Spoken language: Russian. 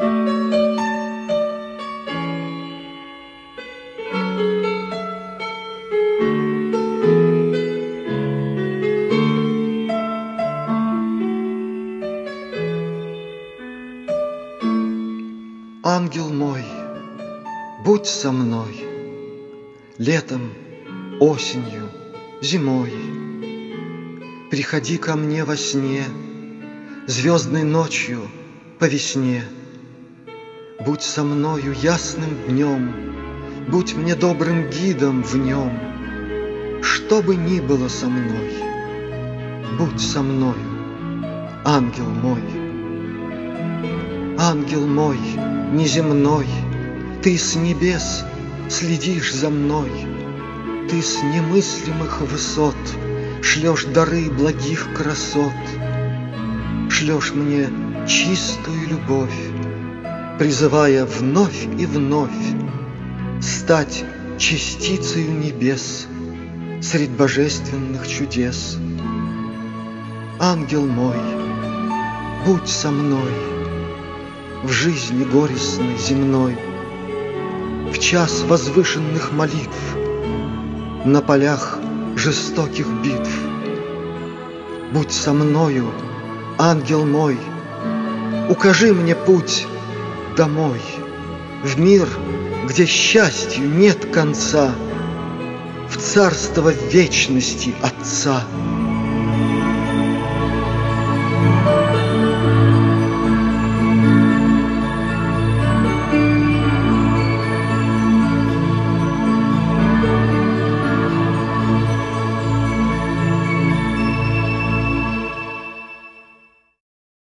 Ангел мой, будь со мной Летом, осенью, зимой. Приходи ко мне во сне, Звездной ночью по весне. Будь со мною ясным днем, Будь мне добрым гидом в нем. Что бы ни было со мной, Будь со мною, ангел мой. Ангел мой, неземной, Ты с небес следишь за мной, Ты с немыслимых высот Шлешь дары благих красот, Шлешь мне чистую любовь, Призывая вновь и вновь Стать частицею небес Средь божественных чудес. Ангел мой, будь со мной — в жизни горестной земной, В час возвышенных молитв, На полях жестоких битв. Будь со мною, ангел мой, Укажи мне путь домой, В мир, где счастью нет конца, В царство вечности Отца.